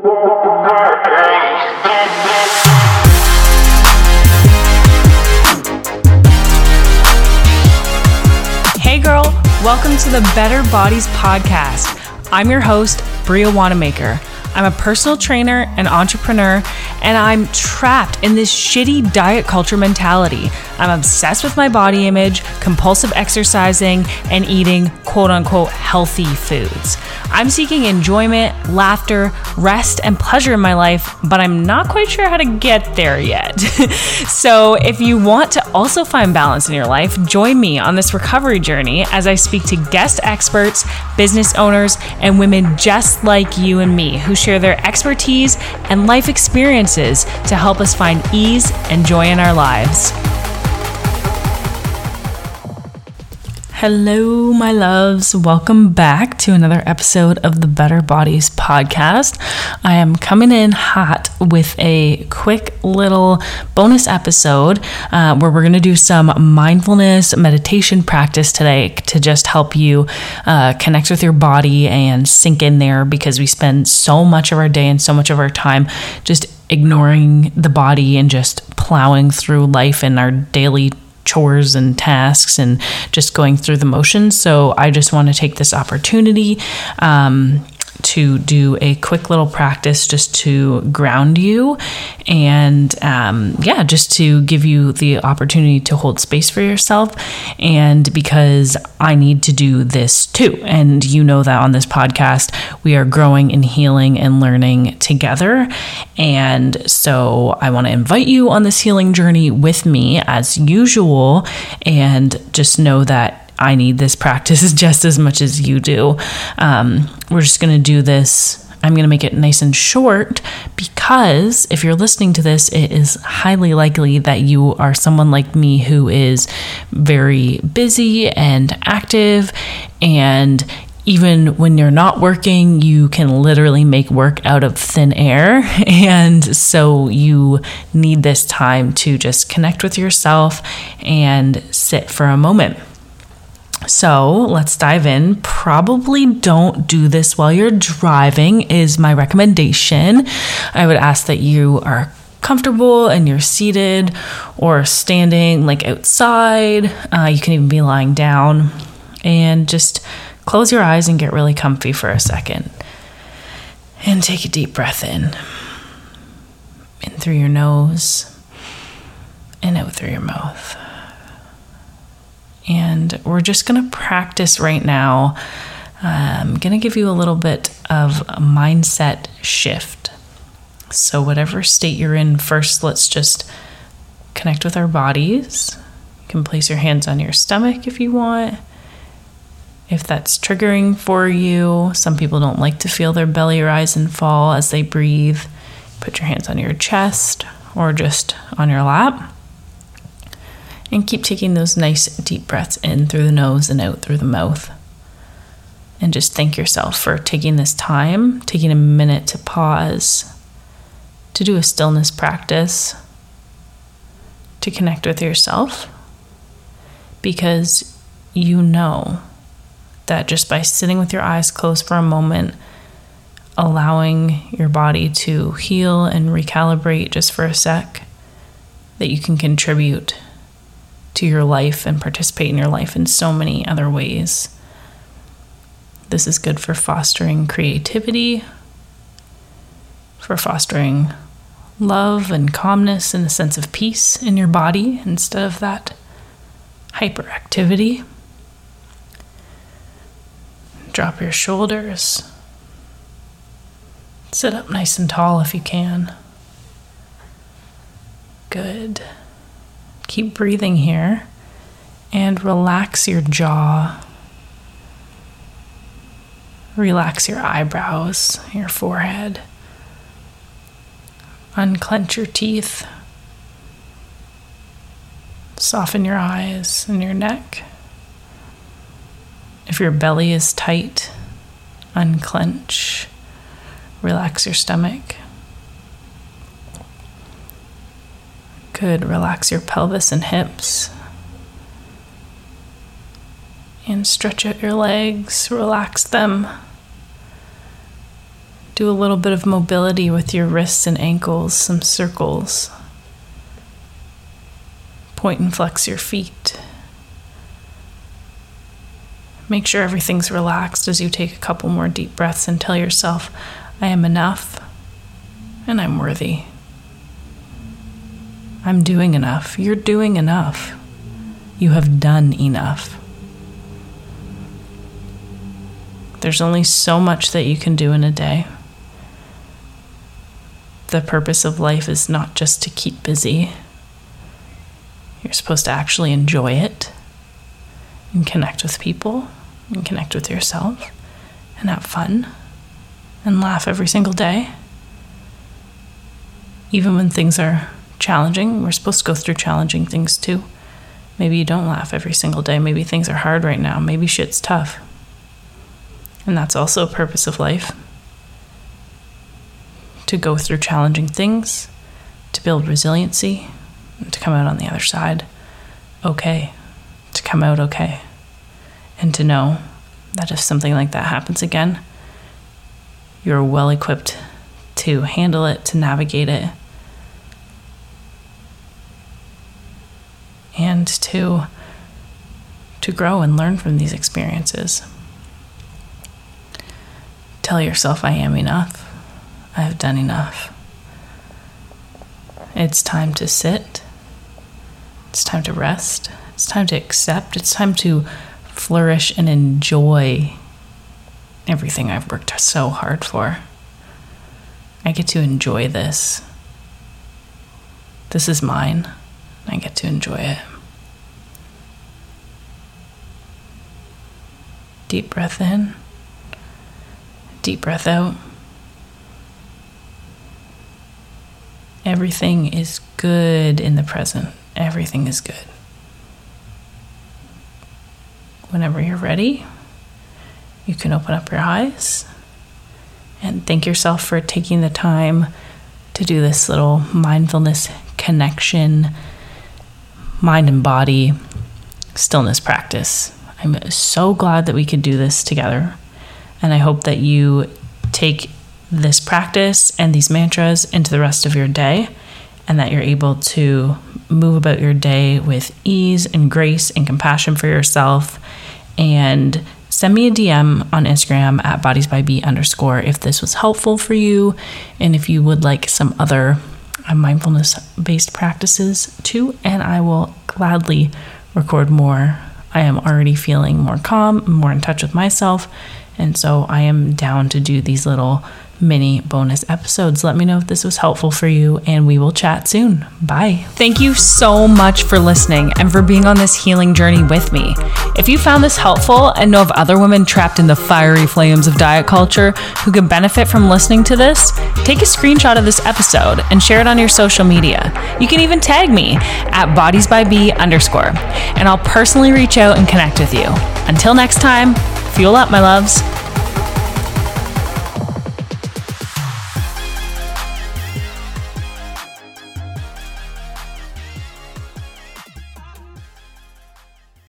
Hey, girl, welcome to the Better Bodies Podcast. I'm your host, Bria Wannamaker. I'm a personal trainer and entrepreneur, and I'm trapped in this shitty diet culture mentality. I'm obsessed with my body image, compulsive exercising, and eating quote unquote healthy foods. I'm seeking enjoyment, laughter, rest, and pleasure in my life, but I'm not quite sure how to get there yet. so, if you want to also find balance in your life, join me on this recovery journey as I speak to guest experts, business owners, and women just like you and me who share their expertise and life experiences to help us find ease and joy in our lives. Hello, my loves. Welcome back to another episode of the Better Bodies podcast. I am coming in hot with a quick little bonus episode uh, where we're going to do some mindfulness meditation practice today to just help you uh, connect with your body and sink in there because we spend so much of our day and so much of our time just ignoring the body and just plowing through life and our daily chores and tasks and just going through the motions. So I just want to take this opportunity um, to do a quick little practice just to ground you and um, yeah just to give you the opportunity to hold space for yourself. And because i need to do this too. And you know that on this podcast we are growing and healing and learning together. And so i want to invite you on this healing journey with me as usual. And just know that I need this practice just as much as you do. Um, we're just going to do this. I'm going to make it nice and short because if you're listening to this, it is highly likely that you are someone like me who is very busy and active. And even when you're not working, you can literally make work out of thin air. And so you need this time to just connect with yourself and sit for a moment. So let's dive in. Probably don't do this while you're driving, is my recommendation. I would ask that you are comfortable and you're seated or standing like outside. Uh, you can even be lying down and just close your eyes and get really comfy for a second. And take a deep breath in. In through your nose and out through your mouth. And we're just going to practice right now. Um, I'm going to give you a little bit of a mindset shift. So, whatever state you're in, first, let's just connect with our bodies. You can place your hands on your stomach if you want. If that's triggering for you, some people don't like to feel their belly rise and fall as they breathe. Put your hands on your chest or just on your lap. And keep taking those nice deep breaths in through the nose and out through the mouth. And just thank yourself for taking this time, taking a minute to pause, to do a stillness practice, to connect with yourself. Because you know that just by sitting with your eyes closed for a moment, allowing your body to heal and recalibrate just for a sec, that you can contribute to your life and participate in your life in so many other ways. This is good for fostering creativity, for fostering love and calmness and a sense of peace in your body instead of that hyperactivity. Drop your shoulders. Sit up nice and tall if you can. Good. Keep breathing here and relax your jaw. Relax your eyebrows, your forehead. Unclench your teeth. Soften your eyes and your neck. If your belly is tight, unclench. Relax your stomach. Good. Relax your pelvis and hips. And stretch out your legs, relax them. Do a little bit of mobility with your wrists and ankles, some circles. Point and flex your feet. Make sure everything's relaxed as you take a couple more deep breaths and tell yourself, I am enough and I'm worthy. I'm doing enough. You're doing enough. You have done enough. There's only so much that you can do in a day. The purpose of life is not just to keep busy. You're supposed to actually enjoy it and connect with people and connect with yourself and have fun and laugh every single day. Even when things are challenging, we're supposed to go through challenging things too. Maybe you don't laugh every single day. Maybe things are hard right now. Maybe shit's tough. And that's also a purpose of life to go through challenging things, to build resiliency, and to come out on the other side okay, to come out okay, and to know that if something like that happens again, you're well equipped to handle it, to navigate it, and to to grow and learn from these experiences. Tell yourself I am enough. I have done enough. It's time to sit. It's time to rest. It's time to accept. It's time to flourish and enjoy everything I've worked so hard for. I get to enjoy this. This is mine. I get to enjoy it. Deep breath in. Deep breath out. Everything is good in the present. Everything is good. Whenever you're ready, you can open up your eyes and thank yourself for taking the time to do this little mindfulness connection, mind and body stillness practice. I'm so glad that we could do this together. And I hope that you take this practice and these mantras into the rest of your day and that you're able to move about your day with ease and grace and compassion for yourself. And send me a DM on Instagram at bodiesbyb underscore if this was helpful for you and if you would like some other uh, mindfulness based practices too. And I will gladly record more. I am already feeling more calm, more in touch with myself. And so I am down to do these little mini bonus episodes. Let me know if this was helpful for you, and we will chat soon. Bye. Thank you so much for listening and for being on this healing journey with me. If you found this helpful and know of other women trapped in the fiery flames of diet culture who can benefit from listening to this, take a screenshot of this episode and share it on your social media. You can even tag me at bodiesbyb underscore, and I'll personally reach out and connect with you. Until next time, fuel up, my loves.